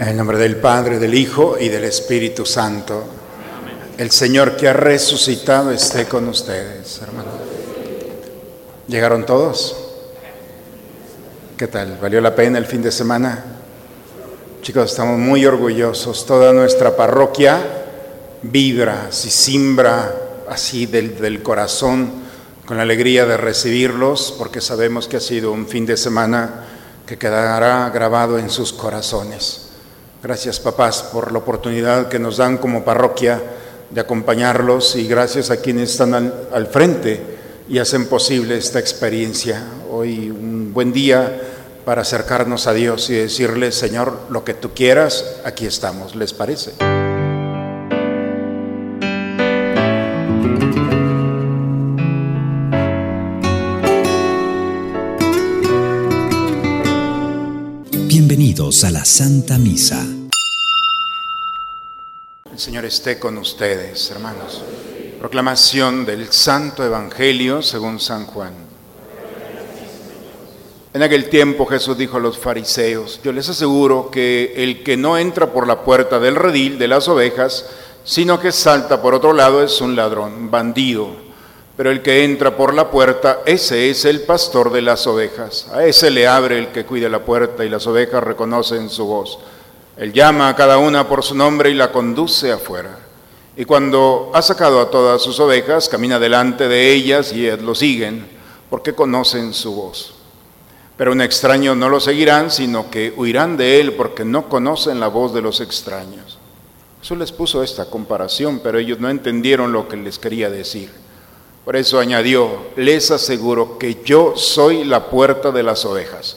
En el nombre del Padre, del Hijo y del Espíritu Santo. El Señor que ha resucitado esté con ustedes, hermanos. ¿Llegaron todos? ¿Qué tal? ¿Valió la pena el fin de semana? Chicos, estamos muy orgullosos. Toda nuestra parroquia vibra, si simbra así del, del corazón con la alegría de recibirlos, porque sabemos que ha sido un fin de semana que quedará grabado en sus corazones. Gracias papás por la oportunidad que nos dan como parroquia de acompañarlos y gracias a quienes están al, frente y hacen posible esta experiencia. Hoy un buen día para acercarnos a Dios y decirle, Señor, lo que tú quieras, aquí estamos. ¿Les parece? a la Santa Misa. El Señor esté con ustedes, hermanos. Proclamación del Santo Evangelio según San Juan. En aquel tiempo Jesús dijo a los fariseos, yo les aseguro que el que no entra por la puerta del redil de las ovejas, sino que salta por otro lado es un ladrón, bandido pero el que entra por la puerta, ese es el pastor de las ovejas. A ese le abre el que cuida la puerta y las ovejas reconocen su voz. Él llama a cada una por su nombre y la conduce afuera. Y cuando ha sacado a todas sus ovejas, camina delante de ellas y lo siguen, porque conocen su voz. Pero un extraño no lo seguirán, sino que huirán de él, porque no conocen la voz de los extraños. Eso les puso esta comparación, pero ellos no entendieron lo que les quería decir. Por eso añadió, les aseguro que yo soy la puerta de las ovejas.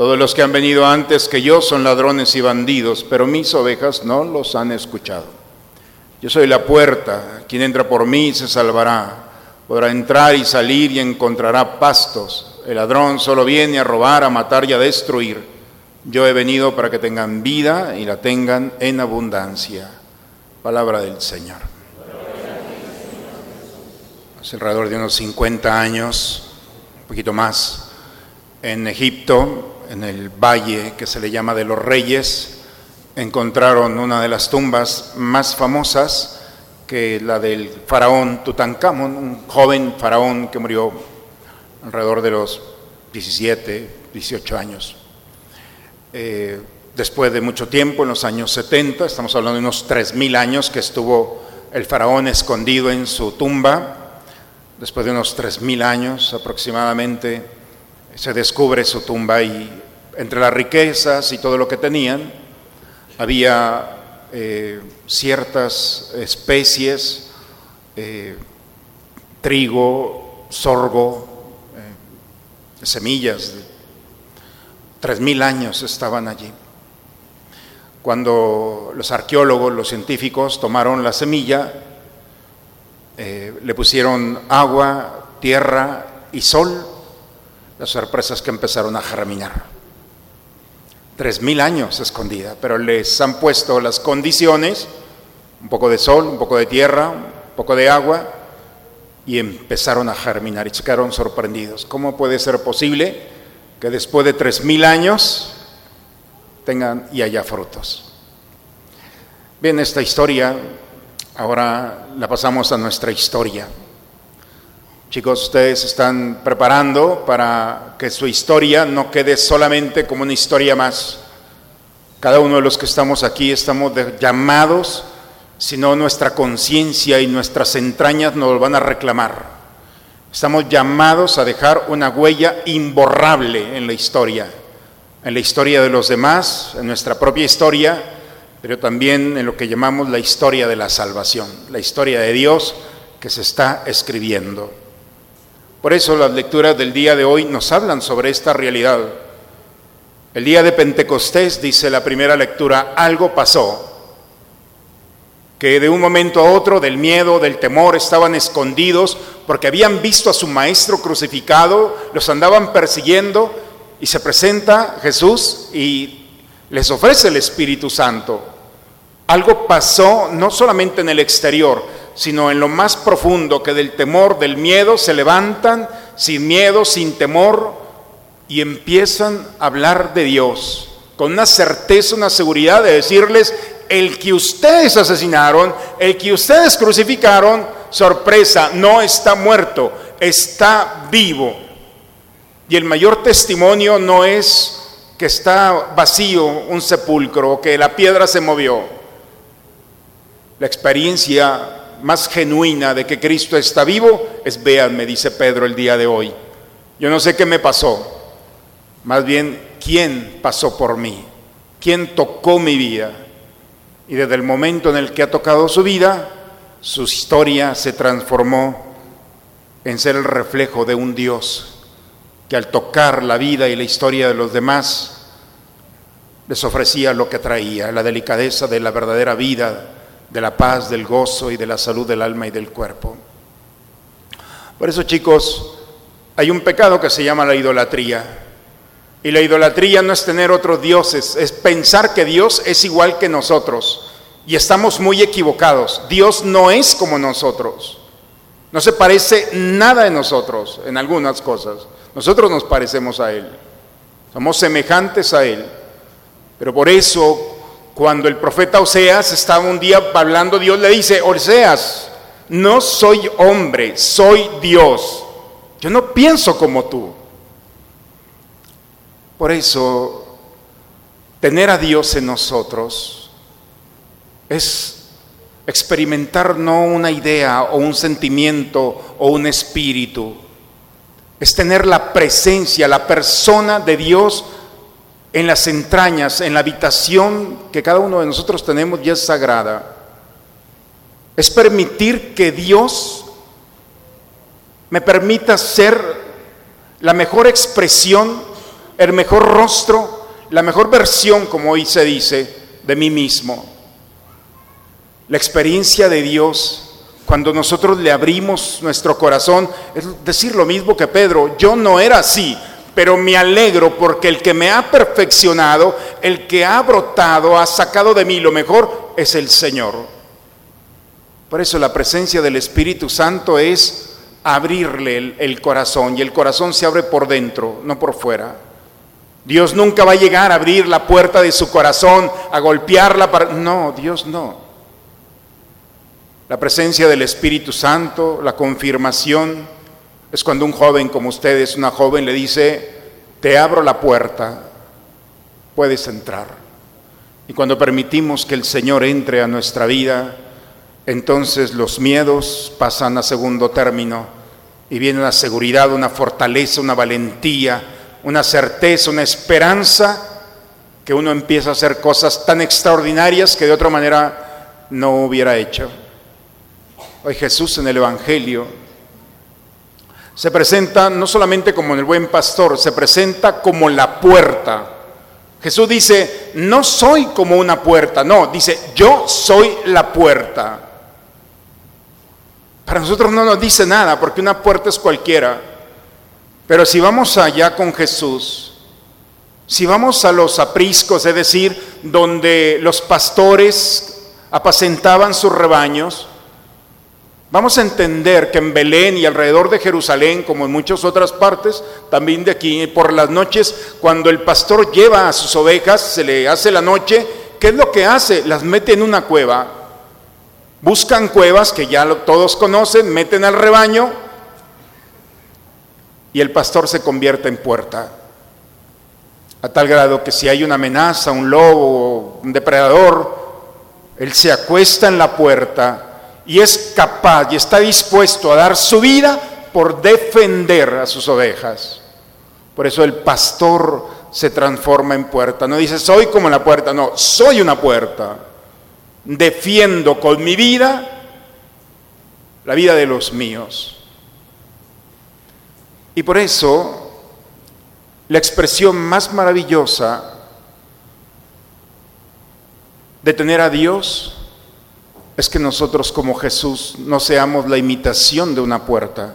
Todos los que han venido antes que yo son ladrones y bandidos, pero mis ovejas no los han escuchado. Yo soy la puerta, quien entra por mí se salvará, podrá entrar y salir y encontrará pastos. El ladrón solo viene a robar, a matar y a destruir. Yo he venido para que tengan vida y la tengan en abundancia. Palabra del Señor hace alrededor de unos 50 años, un poquito más, en Egipto, en el valle que se le llama de los Reyes, encontraron una de las tumbas más famosas que la del faraón Tutankamón, un joven faraón que murió alrededor de los 17, 18 años. Eh, después de mucho tiempo, en los años 70, estamos hablando de unos 3.000 años que estuvo el faraón escondido en su tumba, después de unos 3.000 años aproximadamente, se descubre su tumba y entre las riquezas y todo lo que tenían, había eh, ciertas especies, eh, trigo, sorgo, eh, semillas. Tres mil años estaban allí. Cuando los arqueólogos, los científicos tomaron la semilla, le pusieron agua, tierra y sol, las sorpresas que empezaron a germinar. Tres mil años escondida, pero les han puesto las condiciones, un poco de sol, un poco de tierra, un poco de agua, y empezaron a germinar y se quedaron sorprendidos. ¿Cómo puede ser posible que después de tres mil años tengan y haya frutos? Bien, esta historia Ahora la pasamos a nuestra historia. Chicos, ustedes están preparando para que su historia no quede solamente como una historia más. Cada uno de los que estamos aquí estamos llamados, sino nuestra conciencia y nuestras entrañas nos van a reclamar. Estamos llamados a dejar una huella imborrable en la historia, en la historia de los demás, en nuestra propia historia pero también en lo que llamamos la historia de la salvación, la historia de Dios que se está escribiendo. Por eso las lecturas del día de hoy nos hablan sobre esta realidad. El día de Pentecostés, dice la primera lectura, algo pasó, que de un momento a otro del miedo, del temor, estaban escondidos porque habían visto a su maestro crucificado, los andaban persiguiendo y se presenta Jesús y les ofrece el Espíritu Santo. Algo pasó no solamente en el exterior, sino en lo más profundo, que del temor, del miedo, se levantan sin miedo, sin temor, y empiezan a hablar de Dios con una certeza, una seguridad de decirles, el que ustedes asesinaron, el que ustedes crucificaron, sorpresa, no está muerto, está vivo. Y el mayor testimonio no es que está vacío un sepulcro, que la piedra se movió. La experiencia más genuina de que Cristo está vivo es véanme, dice Pedro el día de hoy. Yo no sé qué me pasó, más bien quién pasó por mí, quién tocó mi vida. Y desde el momento en el que ha tocado su vida, su historia se transformó en ser el reflejo de un Dios que al tocar la vida y la historia de los demás, les ofrecía lo que traía, la delicadeza de la verdadera vida, de la paz, del gozo y de la salud del alma y del cuerpo. Por eso, chicos, hay un pecado que se llama la idolatría. Y la idolatría no es tener otros dioses, es pensar que Dios es igual que nosotros. Y estamos muy equivocados. Dios no es como nosotros. No se parece nada de nosotros en algunas cosas. Nosotros nos parecemos a Él. Somos semejantes a Él. Pero por eso, cuando el profeta Oseas estaba un día hablando, Dios le dice, Oseas, no soy hombre, soy Dios. Yo no pienso como tú. Por eso, tener a Dios en nosotros es experimentar no una idea o un sentimiento o un espíritu, es tener la presencia, la persona de Dios en las entrañas, en la habitación que cada uno de nosotros tenemos ya es sagrada. Es permitir que Dios me permita ser la mejor expresión, el mejor rostro, la mejor versión, como hoy se dice, de mí mismo. La experiencia de Dios cuando nosotros le abrimos nuestro corazón, es decir lo mismo que Pedro, yo no era así, pero me alegro porque el que me ha perfeccionado, el que ha brotado, ha sacado de mí lo mejor, es el Señor. Por eso la presencia del Espíritu Santo es abrirle el, corazón y el corazón se abre por dentro, no por fuera. Dios nunca va a llegar a abrir la puerta de su corazón, a golpearla para... No, Dios no la presencia del Espíritu Santo, la confirmación, es cuando un joven como ustedes, una joven, le dice, te abro la puerta, puedes entrar. Y cuando permitimos que el Señor entre a nuestra vida, entonces los miedos pasan a segundo término y viene una seguridad, una fortaleza, una valentía, una certeza, una esperanza, que uno empieza a hacer cosas tan extraordinarias que de otra manera no hubiera hecho. Hoy Jesús en el Evangelio se presenta no solamente como el buen pastor, se presenta como la puerta. Jesús dice, no soy como una puerta, no, dice, yo soy la puerta. Para nosotros no nos dice nada, porque una puerta es cualquiera. Pero si vamos allá con Jesús, si vamos a los apriscos, es decir, donde los pastores apacentaban sus rebaños, Vamos a entender que en Belén y alrededor de Jerusalén, como en muchas otras partes, también de aquí, por las noches, cuando el pastor lleva a sus ovejas, se le hace la noche, ¿qué es lo que hace? Las mete en una cueva. Buscan cuevas que ya todos conocen, meten al rebaño y el pastor se convierte en puerta. A tal grado que si hay una amenaza, un lobo, un depredador, él se acuesta en la puerta y es capaz y está dispuesto a dar su vida por defender a sus ovejas. Por eso el pastor se transforma en puerta. No dice, soy como la puerta, no, soy una puerta. Defiendo con mi vida la vida de los míos. Y por eso la expresión más maravillosa de tener a Dios es que nosotros como Jesús no seamos la imitación de una puerta,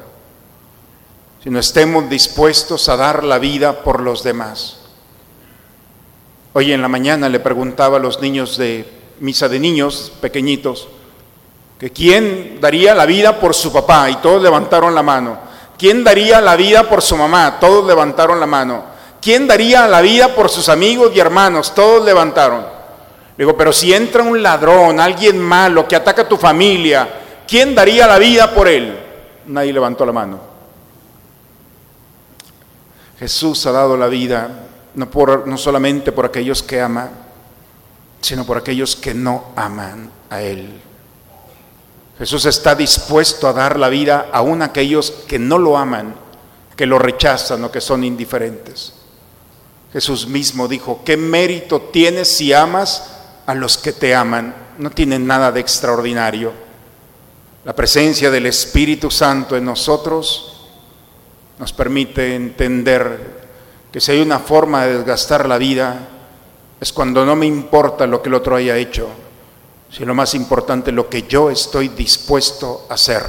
sino estemos dispuestos a dar la vida por los demás. Hoy en la mañana le preguntaba a los niños de misa de niños pequeñitos que quién daría la vida por su papá y todos levantaron la mano. ¿Quién daría la vida por su mamá? Todos levantaron la mano. ¿Quién daría la vida por sus amigos y hermanos? Todos levantaron. Digo, pero si entra un ladrón, alguien malo que ataca a tu familia, ¿quién daría la vida por él? Nadie levantó la mano. Jesús ha dado la vida no, por, no solamente por aquellos que aman, sino por aquellos que no aman a Él. Jesús está dispuesto a dar la vida aún a aquellos que no lo aman, que lo rechazan o que son indiferentes. Jesús mismo dijo, ¿qué mérito tienes si amas a los que te aman? No tienen nada de extraordinario. La presencia del Espíritu Santo en nosotros nos permite entender que si hay una forma de desgastar la vida, es cuando no me importa lo que el otro haya hecho, sino más importante lo que yo estoy dispuesto a hacer.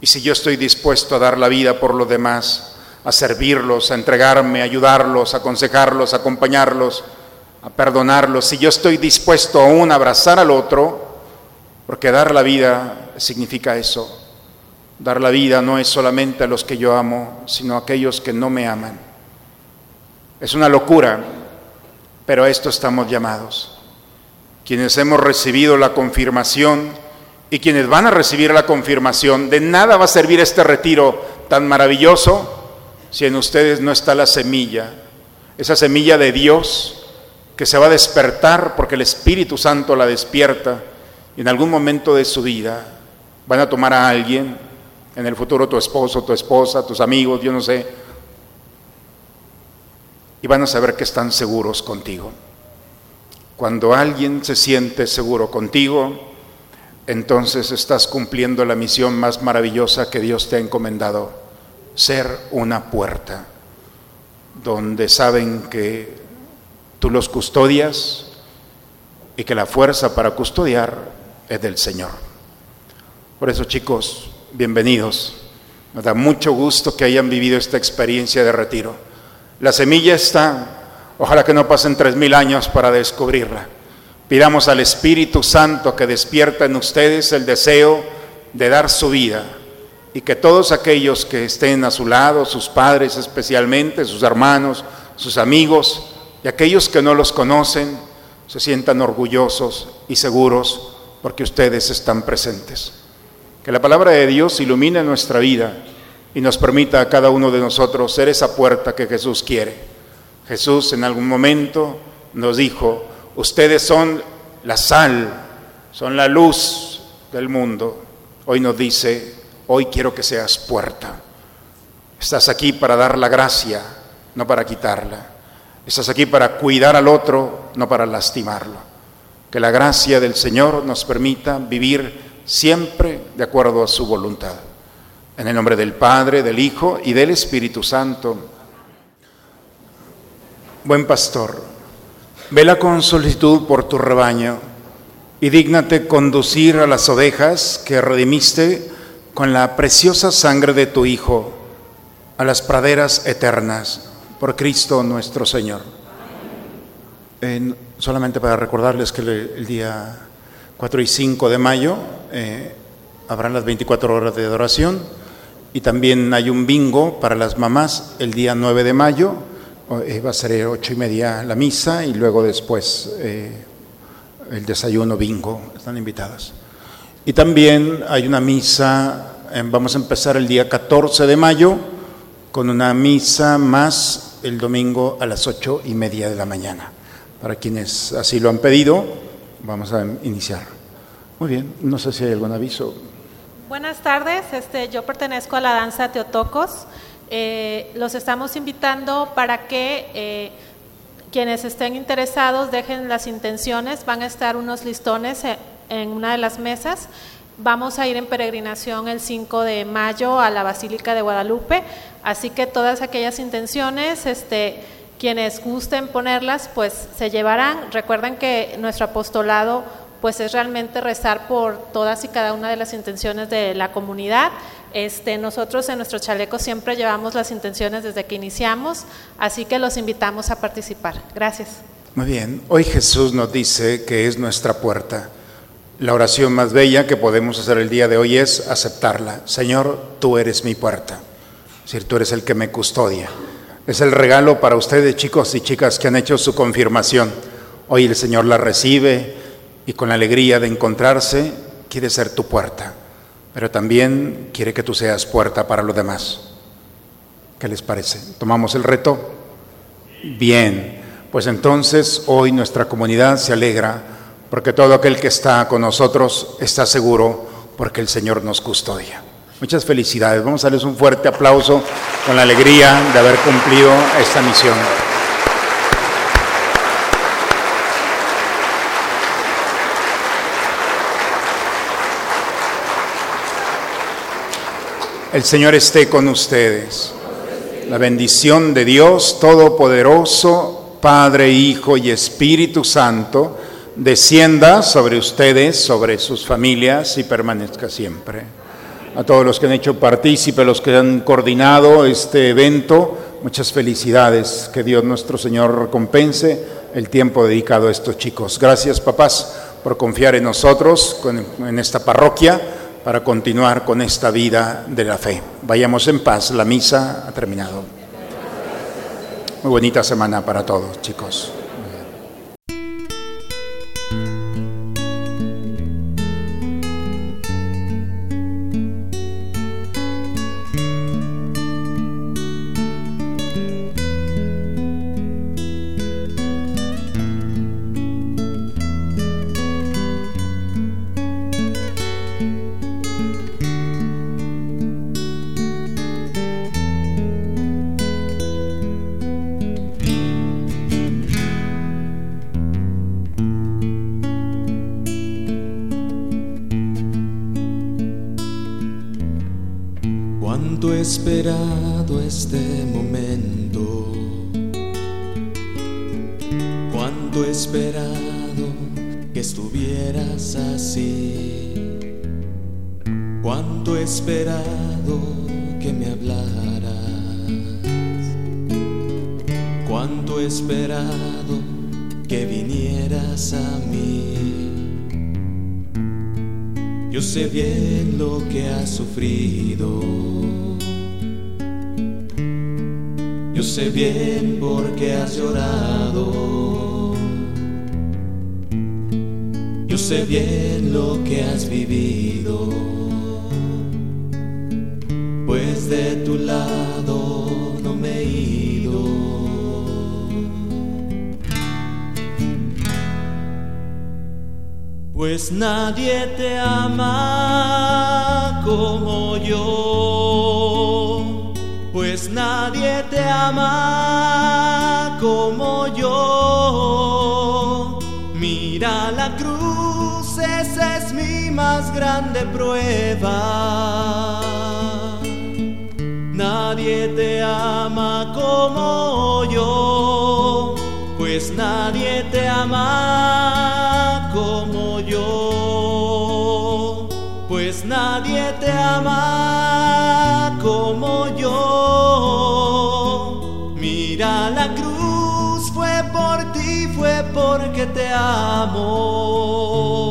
Y si yo estoy dispuesto a dar la vida por los demás, a servirlos, a entregarme, a ayudarlos, a aconsejarlos, a acompañarlos, a perdonarlos, si yo estoy dispuesto aún a abrazar al otro, porque dar la vida significa eso. Dar la vida no es solamente a los que yo amo, sino a aquellos que no me aman. Es una locura, pero a esto estamos llamados. Quienes hemos recibido la confirmación y quienes van a recibir la confirmación, de nada va a servir este retiro tan maravilloso si en ustedes no está la semilla, esa semilla de Dios que se va a despertar porque el Espíritu Santo la despierta y en algún momento de su vida van a tomar a alguien, en el futuro tu esposo, tu esposa, tus amigos, yo no sé, y van a saber que están seguros contigo. Cuando alguien se siente seguro contigo, entonces estás cumpliendo la misión más maravillosa que Dios te ha encomendado, ser una puerta, donde saben que tú los custodias y que la fuerza para custodiar es del Señor. Por eso chicos, bienvenidos. Nos da mucho gusto que hayan vivido esta experiencia de retiro. La semilla está Ojalá que no pasen tres mil años para descubrirla. Pidamos al Espíritu Santo que despierta en ustedes el deseo de dar su vida y que todos aquellos que estén a su lado, sus padres especialmente, sus hermanos, sus amigos y aquellos que no los conocen, se sientan orgullosos y seguros porque ustedes están presentes. Que la palabra de Dios ilumine nuestra vida y nos permita a cada uno de nosotros ser esa puerta que Jesús quiere. Jesús en algún momento nos dijo, ustedes son la sal, son la luz del mundo. Hoy nos dice, hoy quiero que seas puerta. Estás aquí para dar la gracia, no para quitarla. Estás aquí para cuidar al otro, no para lastimarlo. Que la gracia del Señor nos permita vivir siempre de acuerdo a su voluntad. En el nombre del Padre, del Hijo y del Espíritu Santo. Buen pastor, vela con solicitud por tu rebaño y dígnate conducir a las ovejas que redimiste con la preciosa sangre de tu Hijo a las praderas eternas, por Cristo nuestro Señor. solamente para recordarles que el, día 4 y 5 de mayo eh, habrán las 24 horas de adoración y también hay un bingo para las mamás el día 9 de mayo eh, va a ser ocho y media la misa y luego después eh, el desayuno bingo, están invitadas. Y también hay una misa, eh, vamos a empezar el día 14 de mayo con una misa más el domingo a las ocho y media de la mañana. Para quienes así lo han pedido, vamos a iniciar. Muy bien, no sé si hay algún aviso. Buenas tardes, este, yo pertenezco a la danza Teotocos. Eh, los estamos invitando para que eh, quienes estén interesados dejen las intenciones. Van a estar unos listones en, una de las mesas. Vamos a ir en peregrinación el 5 de mayo a la Basílica de Guadalupe, así que todas aquellas intenciones, este, quienes gusten ponerlas, pues se llevarán. Recuerden que nuestro apostolado pues es realmente rezar por todas y cada una de las intenciones de la comunidad. Este, nosotros en nuestro chaleco siempre llevamos las intenciones desde que iniciamos, así que los invitamos a participar. Gracias. Muy bien, hoy Jesús nos dice que es nuestra puerta. La oración más bella que podemos hacer el día de hoy es aceptarla. Señor, tú eres mi puerta. Es decir, tú eres el que me custodia. Es el regalo para ustedes, chicos y chicas que han hecho su confirmación. Hoy el Señor la recibe y con la alegría de encontrarse quiere ser tu puerta, pero también quiere que tú seas puerta para los demás. ¿Qué les parece? ¿Tomamos el reto? Bien, pues entonces hoy nuestra comunidad se alegra porque todo aquel que está con nosotros está seguro porque el Señor nos custodia. Muchas felicidades. Vamos a darles un fuerte aplauso con la alegría de haber cumplido esta misión. El Señor esté con ustedes. La bendición de Dios Todopoderoso, Padre, Hijo y Espíritu Santo, descienda sobre ustedes, sobre sus familias y permanezca siempre a todos los que han hecho partícipe, los que han coordinado este evento. Muchas felicidades. Que Dios nuestro Señor recompense el tiempo dedicado a estos chicos. Gracias, papás, por confiar en nosotros, en esta parroquia, para continuar con esta vida de la fe. Vayamos en paz. La misa ha terminado. Muy bonita semana para todos, chicos. Esperado que me hablaras, cuánto he esperado que vinieras a mí. Yo sé bien lo que has sufrido yo sé bien por qué has llorado. Yo sé bien lo que has vivido. De tu lado no me ido. Pues nadie te ama como yo pues nadie te ama como yo. Mira la cruz, esa es mi más grande prueba. Ama como yo, pues nadie te ama como yo, pues nadie te ama como yo. Mira la cruz, fue por ti, fue porque te amo.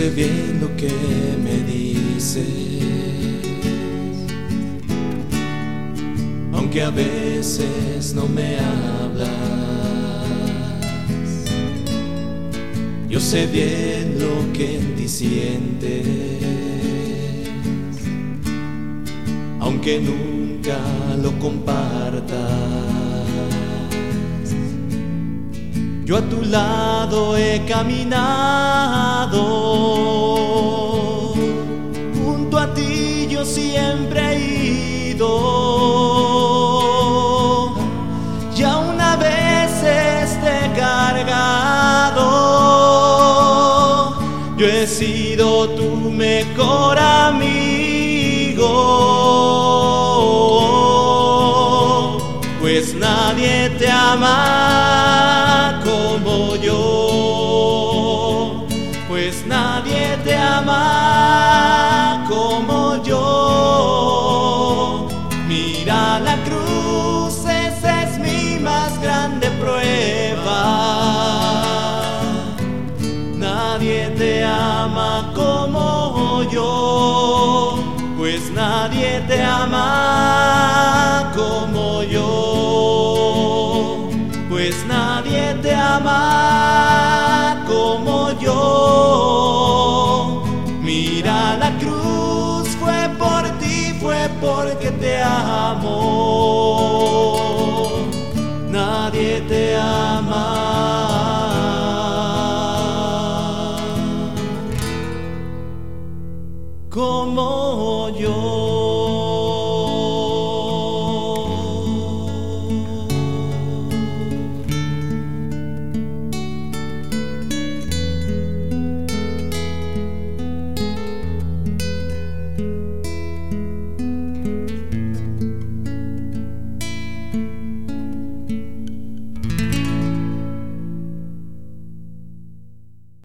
Sé bien lo que me aunque a veces no me hablas. Yo sé bien lo que en sientes, aunque nunca lo compartas. Yo a tu lado he caminado. Siempre he ido. Ya una vez esté cargado, yo he sido tu mejor amigo, pues nadie te ama nadie te ama como yo, pues nadie te ama como yo. Mira la cruz, fue por ti, fue porque te amo. Nadie te ama.